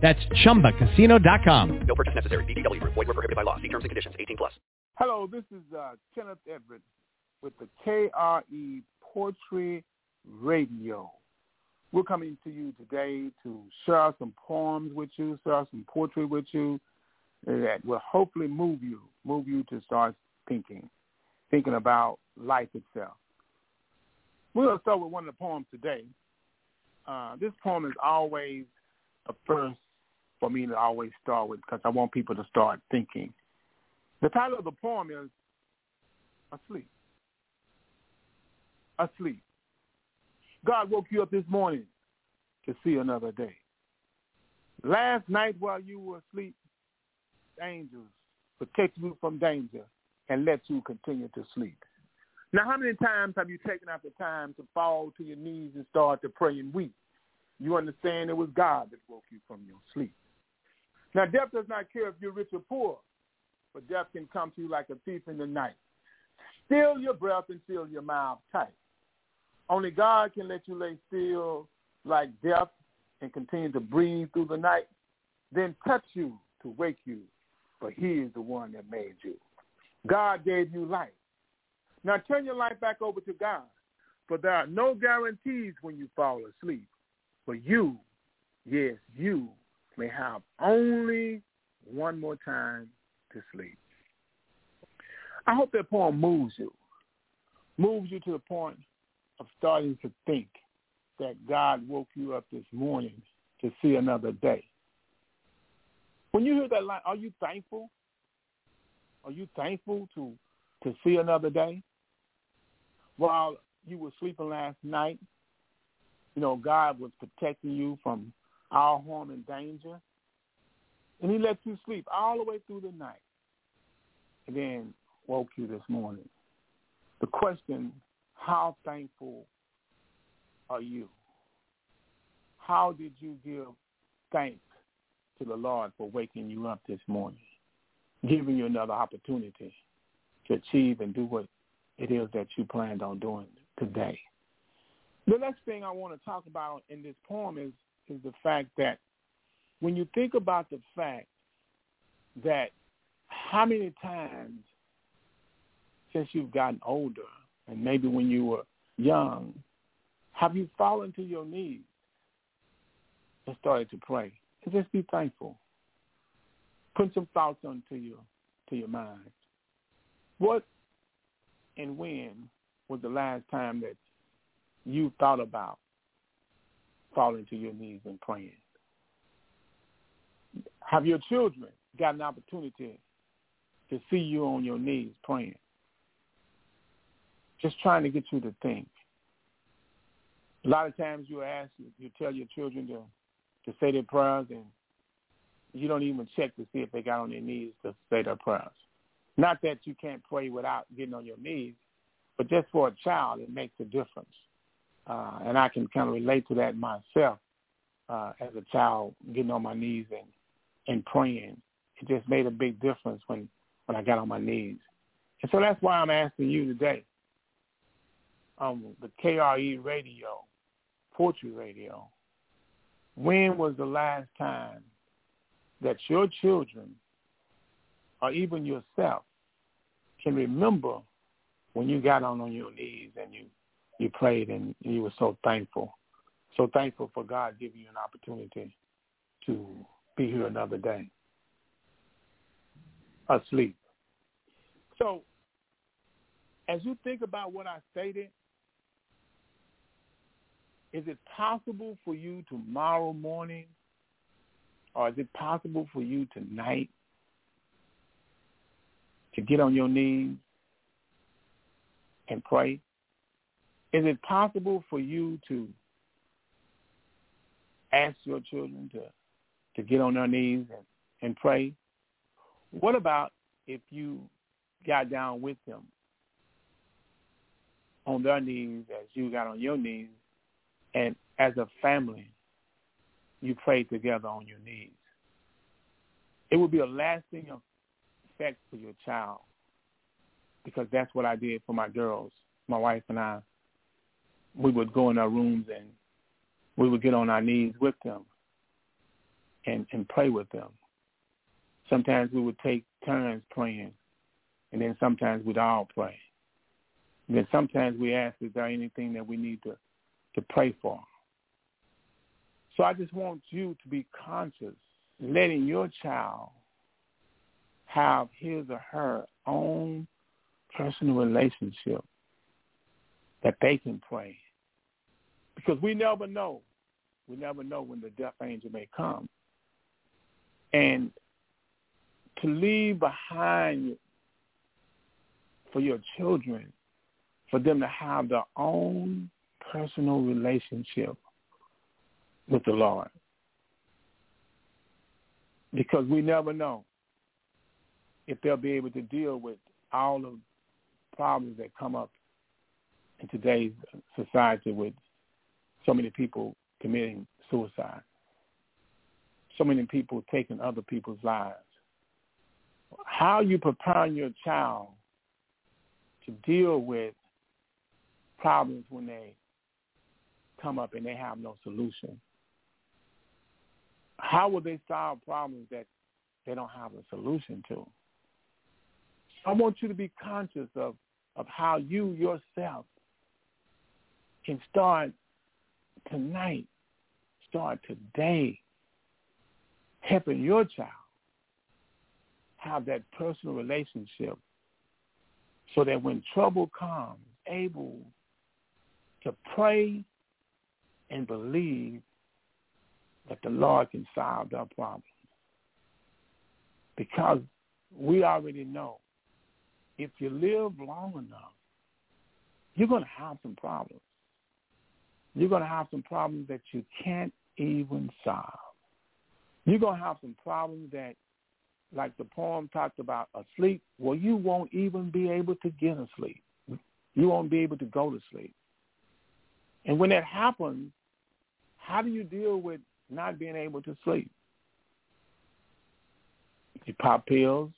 That's ChumbaCasino.com. No purchase necessary. VGW Group. Void were prohibited by law. See terms and conditions. 18 plus. Hello, this is uh, Kenneth Everett with the KRE Poetry Radio. We're coming to you today to share some poems with you, share some poetry with you that will hopefully move you, move you to start thinking, thinking about life itself. We're going to start with one of the poems today. Uh, this poem is always a first for me to always start with because I want people to start thinking. The title of the poem is Asleep. Asleep. God woke you up this morning to see another day. Last night while you were asleep, angels protected you from danger and let you continue to sleep. Now, how many times have you taken out the time to fall to your knees and start to pray and weep? You understand it was God that woke you from your sleep. Now, death does not care if you're rich or poor, but death can come to you like a thief in the night. Steal your breath and seal your mouth tight. Only God can let you lay still like death and continue to breathe through the night, then touch you to wake you, for he is the one that made you. God gave you life. Now turn your life back over to God, for there are no guarantees when you fall asleep. For you, yes, you may have only one more time to sleep. I hope that poem moves you, moves you to the point of starting to think that God woke you up this morning to see another day. When you hear that line, are you thankful? Are you thankful to to see another day? While you were sleeping last night, you know, God was protecting you from all harm and danger. And he let you sleep all the way through the night. And then woke you this morning. The question, how thankful are you? How did you give thanks to the Lord for waking you up this morning, giving you another opportunity to achieve and do what it is that you planned on doing today? The next thing I want to talk about in this poem is is the fact that when you think about the fact that how many times since you've gotten older and maybe when you were young, have you fallen to your knees and started to pray? And just be thankful. Put some thoughts onto your to your mind. What and when was the last time that you thought about falling to your knees and praying? Have your children got an opportunity to see you on your knees praying? Just trying to get you to think. A lot of times you ask, you tell your children to to say their prayers, and you don't even check to see if they got on their knees to say their prayers. Not that you can't pray without getting on your knees, but just for a child, it makes a difference. Uh, and I can kind of relate to that myself uh, as a child, getting on my knees and, and praying. It just made a big difference when, when I got on my knees. And so that's why I'm asking you today, um, the KRE radio, Poetry Radio, when was the last time that your children or even yourself can remember when you got on, on your knees and you you prayed and you were so thankful. So thankful for God giving you an opportunity to be here another day. asleep. So as you think about what I stated, is it possible for you tomorrow morning or is it possible for you tonight to get on your knees and pray? Is it possible for you to ask your children to, to get on their knees and, and pray? What about if you got down with them on their knees as you got on your knees and as a family you prayed together on your knees? It would be a lasting effect for your child because that's what I did for my girls, my wife and I. We would go in our rooms and we would get on our knees with them and, and pray with them. Sometimes we would take turns praying, and then sometimes we'd all pray. And then sometimes we ask, is there anything that we need to, to pray for? So I just want you to be conscious, letting your child have his or her own personal relationship that they can pray. Because we never know. We never know when the death angel may come. And to leave behind for your children, for them to have their own personal relationship with the Lord. Because we never know if they'll be able to deal with all of the problems that come up in today's society with so many people committing suicide, so many people taking other people's lives. How you preparing your child to deal with problems when they come up and they have no solution? How will they solve problems that they don't have a solution to? I want you to be conscious of, of how you yourself can start tonight, start today, helping your child have that personal relationship so that when trouble comes, able to pray and believe that the Lord can solve their problem. Because we already know if you live long enough, you're going to have some problems. You're going to have some problems that you can't even solve. You're going to have some problems that, like the poem talked about, asleep. Well, you won't even be able to get asleep. You won't be able to go to sleep. And when that happens, how do you deal with not being able to sleep? You pop pills.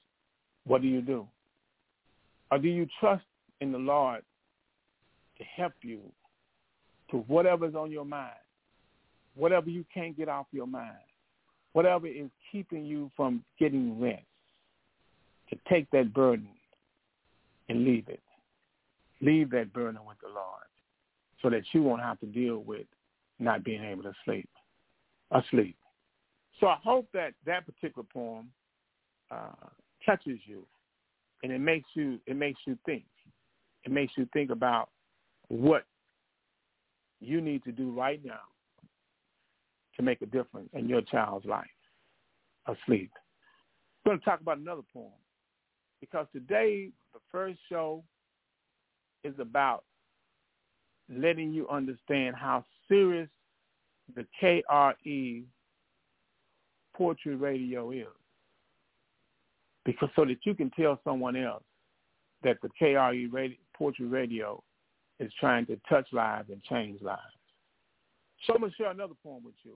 What do you do? Or do you trust in the Lord to help you to whatever's on your mind, whatever you can't get off your mind, whatever is keeping you from getting rest, to take that burden and leave it. Leave that burden with the Lord so that you won't have to deal with not being able to sleep, asleep. So I hope that that particular poem uh, touches you, and it makes you it makes you think. It makes you think about what you need to do right now to make a difference in your child's life asleep. I'm going to talk about another poem because today the first show is about letting you understand how serious the KRE poetry radio is. Because so that you can tell someone else that the KRE radio, poetry radio is trying to touch lives and change lives. So I'm going to share another poem with you.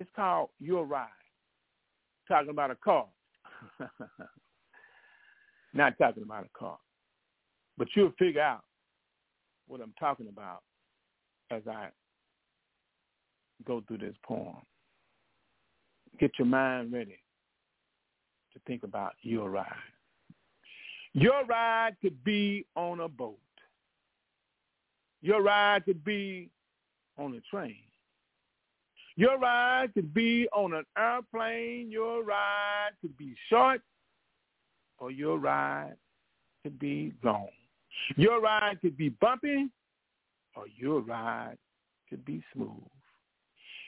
It's called Your Ride. Talking about a car. Not talking about a car. But you'll figure out what I'm talking about as I go through this poem. Get your mind ready to think about your ride. Your ride could be on a boat. Your ride could be on a train. Your ride could be on an airplane. Your ride could be short, or your ride could be long. Your ride could be bumpy, or your ride could be smooth.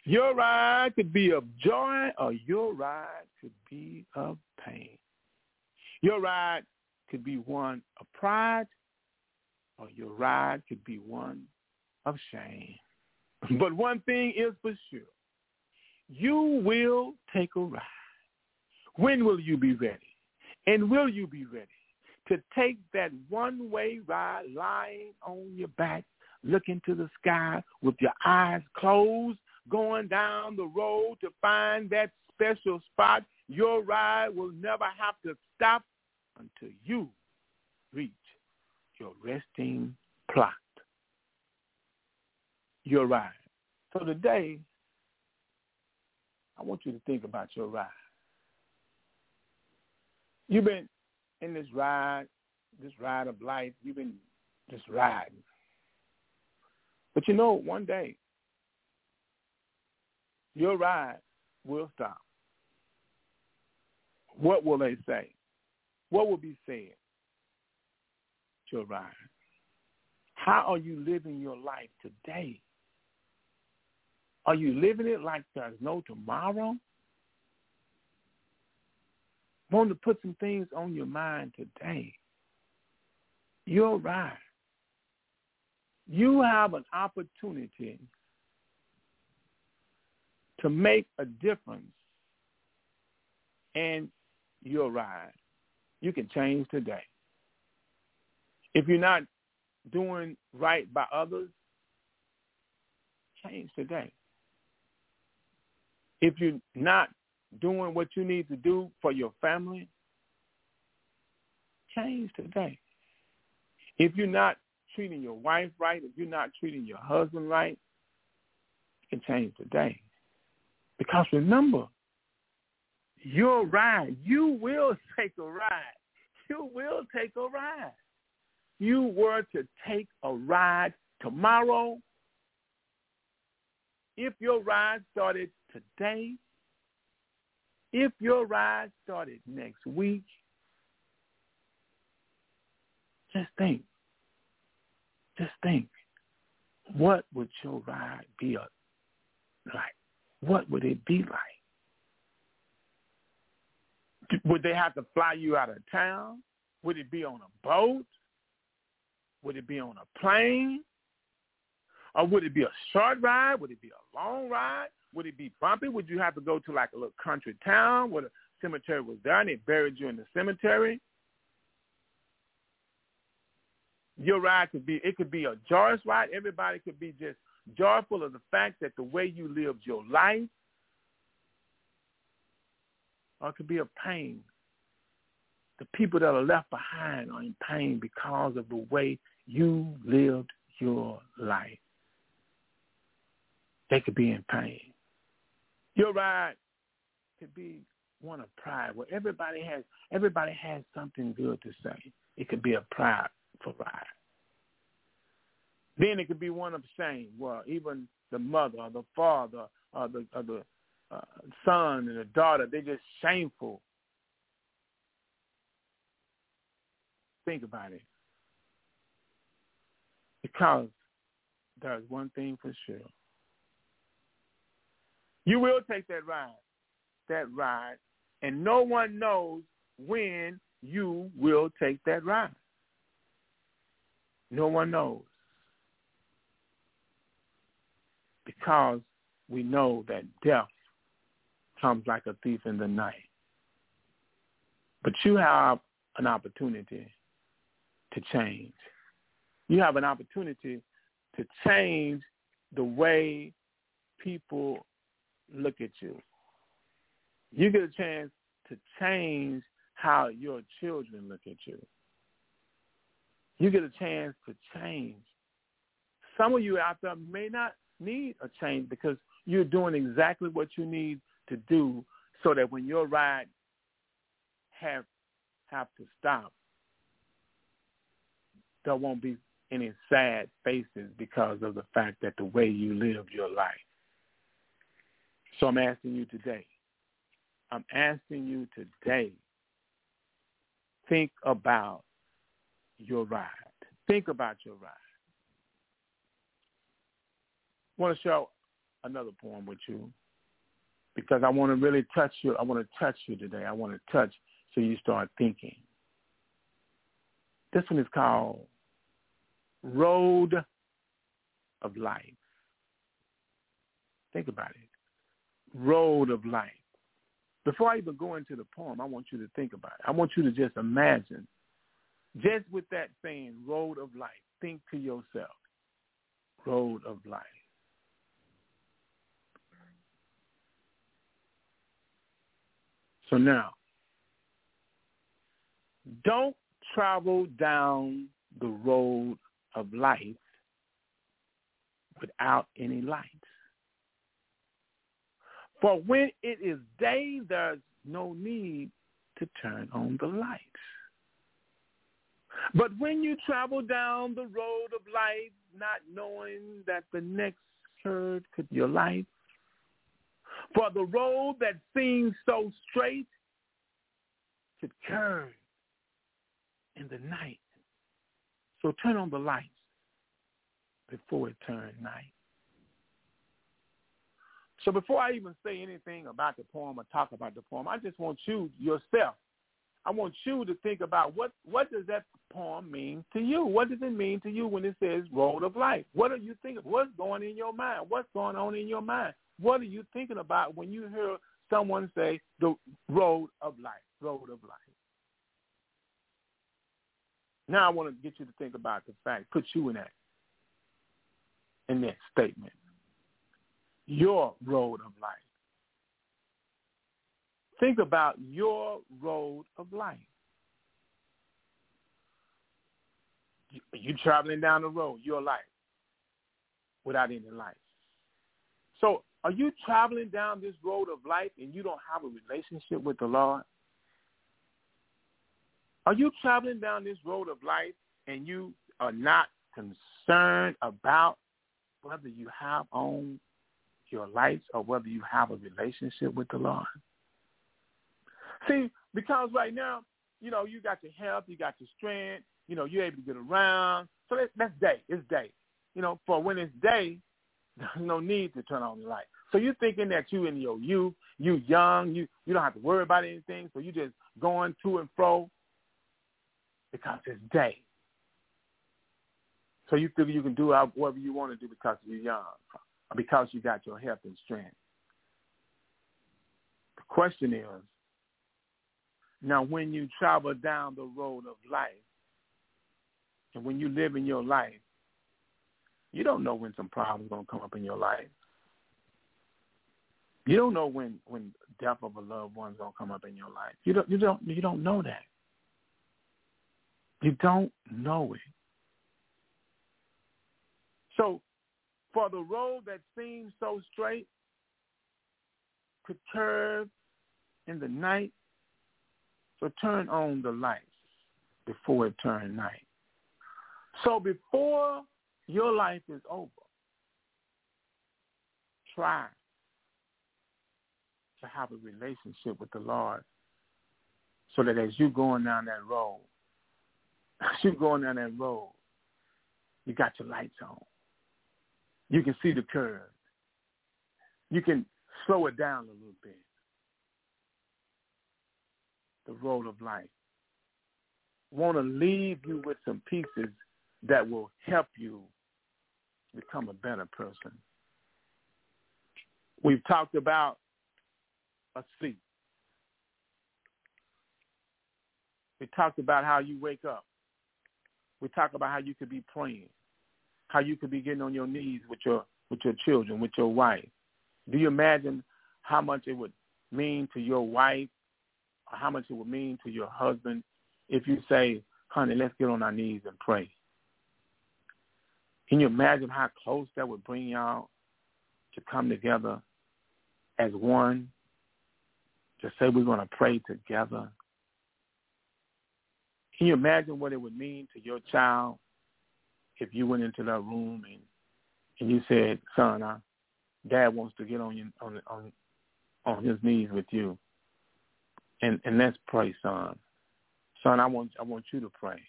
Your ride could be of joy, or your ride could be of pain. Your ride could be one of pride, or your ride could be one of shame. But one thing is for sure. You will take a ride. When will you be ready? And will you be ready to take that one-way ride lying on your back, looking to the sky with your eyes closed, going down the road to find that special spot? Your ride will never have to stop until you reach your resting plot. Your ride. So today, I want you to think about your ride. You've been in this ride, this ride of life. You've been just riding. But you know, one day, your ride will stop. What will they say? What will be said? Ride. How are you living your life today? Are you living it like there's no tomorrow? Want to put some things on your mind today. You're right. You have an opportunity to make a difference in your ride. You can change today. If you're not doing right by others, change today. If you're not doing what you need to do for your family, change today. If you're not treating your wife right, if you're not treating your husband right, you can change today. Because remember, your ride, you will take a ride. You will take a ride. You were to take a ride tomorrow. If your ride started today, if your ride started next week, just think. Just think. What would your ride be like? What would it be like? Would they have to fly you out of town? Would it be on a boat? Would it be on a plane? Or would it be a short ride? Would it be a long ride? Would it be bumpy? Would you have to go to like a little country town where the cemetery was there and they buried you in the cemetery? Your ride could be, it could be a joyous ride. Everybody could be just joyful of the fact that the way you lived your life, or it could be a pain. The people that are left behind are in pain because of the way you lived your life. They could be in pain. Your ride could be one of pride, where everybody has everybody has something good to say. It could be a pride for ride. Then it could be one of shame, where even the mother or the father or the, or the son and a daughter, they're just shameful. Think about it. Because there's one thing for sure. You will take that ride, that ride, and no one knows when you will take that ride. No one knows. Because we know that death comes like a thief in the night. But you have an opportunity to change. You have an opportunity to change the way people look at you. You get a chance to change how your children look at you. You get a chance to change. Some of you out there may not need a change because you're doing exactly what you need to do so that when your ride have have to stop, there won't be any sad faces because of the fact that the way you live your life. So I'm asking you today. I'm asking you today. Think about your ride. Think about your ride. I want to show another poem with you because I want to really touch you. I want to touch you today. I want to touch so you start thinking. This one is called Road of Life. Think about it. Road of Life. Before I even go into the poem, I want you to think about it. I want you to just imagine, just with that saying, Road of Life, think to yourself, Road of Life. So now, don't travel down the road of life without any lights. For when it is day, there's no need to turn on the lights. But when you travel down the road of life, not knowing that the next curve could be your life, for the road that seems so straight could curve in the night. So turn on the lights before it turns night. So before I even say anything about the poem or talk about the poem, I just want you yourself. I want you to think about what what does that poem mean to you? What does it mean to you when it says road of life? What are you thinking? What's going in your mind? What's going on in your mind? What are you thinking about when you hear someone say the road of life, road of life? Now I want to get you to think about the fact, put you in that in that statement. Your road of life. Think about your road of life. You traveling down the road, your life, without any lights. So are you traveling down this road of life and you don't have a relationship with the Lord? Are you traveling down this road of life and you are not concerned about whether you have on your lights or whether you have a relationship with the Lord? See, because right now, you know, you got your health, you got your strength, you know, you're able to get around. So that's, day. It's day. You know, for when it's day, there's no need to turn on the light. So you're thinking that you in your youth, you young, you you don't have to worry about anything. So you just going to and fro because it's day. So you feel you can do whatever you want to do because you're young, because you got your health and strength. The question is, now when you travel down the road of life, and when you live in your life, you don't know when some problems are going to come up in your life. You don't know when when death of a loved one's gonna come up in your life. You don't you don't you don't know that. You don't know it. So for the road that seems so straight could curve in the night, so turn on the lights before it turns night. So before your life is over, try to have a relationship with the Lord so that as you're going down that road, as you're going down that road, you got your lights on. You can see the curve. You can slow it down a little bit. The road of life. Want to leave you with some pieces that will help you become a better person. We've talked about asleep. We talked about how you wake up. We talked about how you could be praying, how you could be getting on your knees with your with your children, with your wife. Do you imagine how much it would mean to your wife, or how much it would mean to your husband if you say, "Honey, let's get on our knees and pray." Can you imagine how close that would bring y'all to come together as one to say we're going to pray together. Can you imagine what it would mean to your child if you went into that room and and you said, "Son, uh, Dad wants to get on your on on on his knees with you. And and let's pray, son. Son, I want I want you to pray.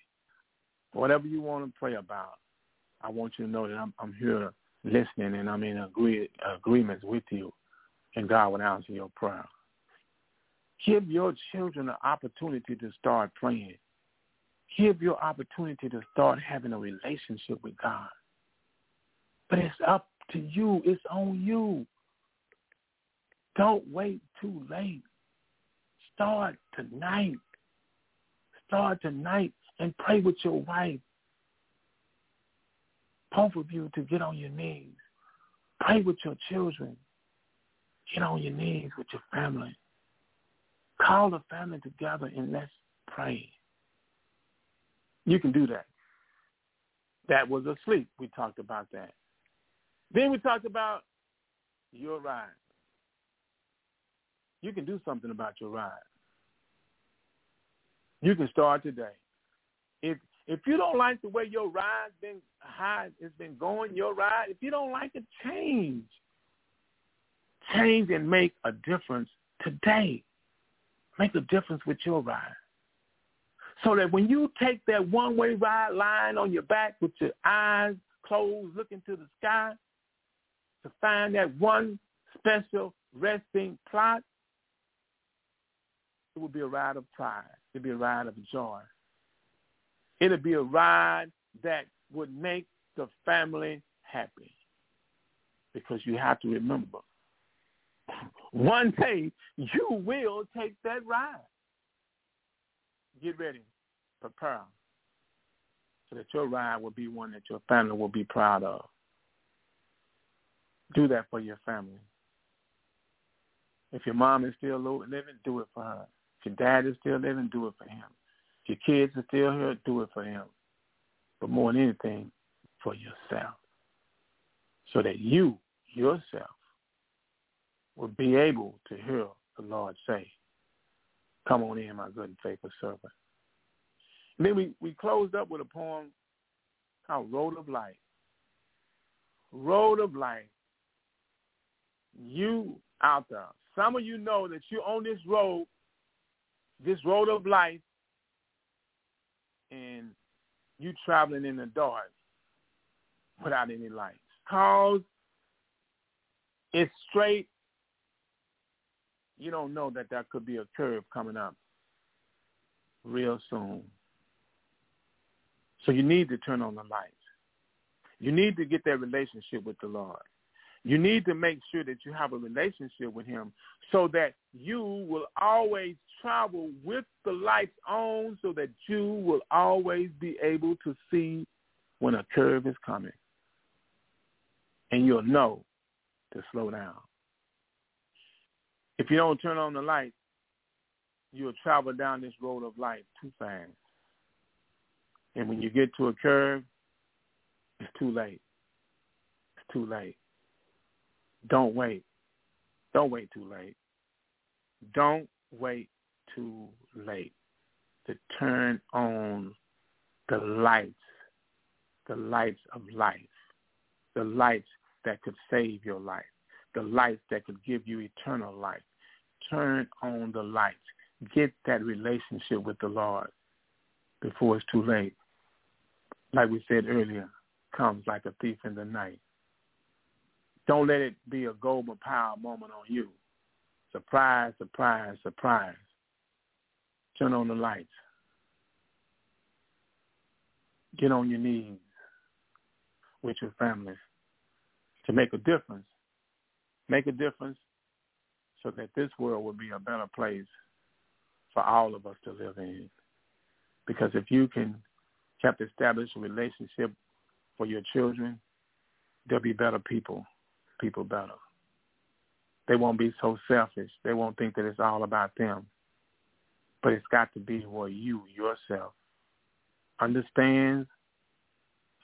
Whatever you want to pray about, I want you to know that I'm I'm here listening and I'm in agree agreements with you and God will answer your prayer. Give your children an opportunity to start praying. Give your opportunity to start having a relationship with God. But it's up to you. It's on you. Don't wait too late. Start tonight. Start tonight and pray with your wife. Both of you to get on your knees. Pray with your children. Get on your knees with your family. Call the family together and let's pray. You can do that. That was asleep. We talked about that. Then we talked about your ride. You can do something about your ride. You can start today. If if you don't like the way your ride's been how it's been going, your ride, if you don't like it, change. Change and make a difference today. Make a difference with your ride. So that when you take that one-way ride lying on your back with your eyes closed looking to the sky to find that one special resting plot, it will be a ride of pride. It'll be a ride of joy. It'll be a ride that would make the family happy. Because you have to remember, one day you will take that ride. Get ready. Prepare so that your ride will be one that your family will be proud of. Do that for your family. If your mom is still living, do it for her. If your dad is still living, do it for him. Your kids are still here, do it for him. But more than anything, for yourself. So that you, yourself, will be able to hear the Lord say, come on in, my good and faithful servant. And then we, we closed up with a poem called Road of Life. Road of Life. You out there. Some of you know that you're on this road, this road of life, and you traveling in the dark without any lights. Cause it's straight you don't know that there could be a curve coming up real soon. So you need to turn on the lights. You need to get that relationship with the Lord. You need to make sure that you have a relationship with him so that you will always travel with the lights on so that you will always be able to see when a curve is coming. And you'll know to slow down. If you don't turn on the light, you'll travel down this road of life too fast. And when you get to a curve, it's too late. It's too late. Don't wait. Don't wait too late. Don't wait too late to turn on the lights, the lights of life, the lights that could save your life, the lights that could give you eternal life turn on the lights. Get that relationship with the Lord before it's too late. Like we said earlier, comes like a thief in the night. Don't let it be a golden power moment on you. Surprise, surprise, surprise. Turn on the lights. Get on your knees with your family to make a difference. Make a difference so that this world will be a better place for all of us to live in. Because if you can help establish a relationship for your children, they'll be better people, people better. They won't be so selfish. They won't think that it's all about them. But it's got to be where you yourself understands,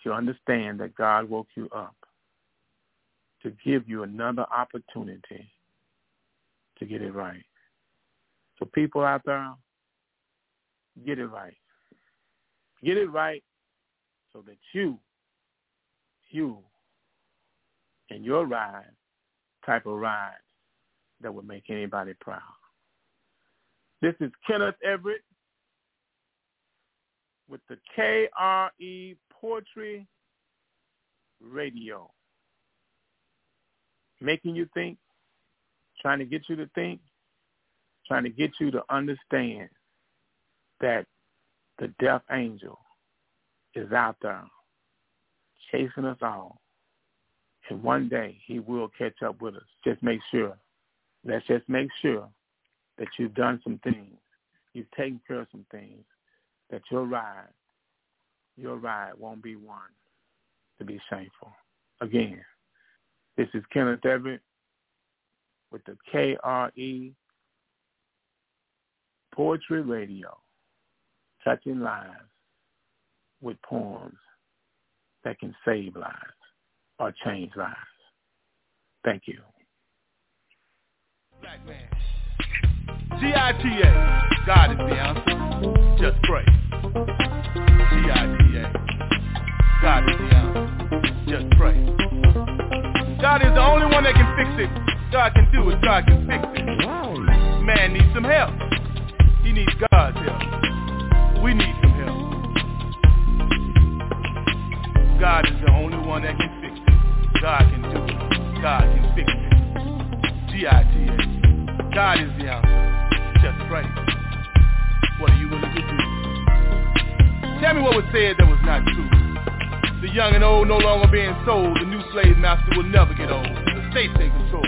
you understand that God woke you up to give you another opportunity to get it right. So people out there, get it right. Get it right so that you, you, and your ride type of ride that would make anybody proud. This is Kenneth Everett with the KRE Poetry Radio. Making you think, trying to get you to think, trying to get you to understand that the death angel is out there chasing us all. And mm-hmm. one day he will catch up with us. Just make sure. Let's just make sure that you've done some things. You've taken care of some things. That your ride, your ride won't be one to be shameful. Again, this is Kenneth Everett with the KRE Poetry Radio, touching lives with poems that can save lives or change lives. Thank you. G-I-T-A. God is the answer. Just pray. G-I-T-A. God is the answer. Just pray. God is the only one that can fix it. God can do it. God can fix it. Man needs some help. He needs God's help. We need some help. God is the only one that can. God can do it. God can fix it. G-I-T-A. God is the answer. Just pray. What are you willing to do? Tell me what was said that was not true. The young and old no longer being sold. The new slave master will never get old. The state's in control.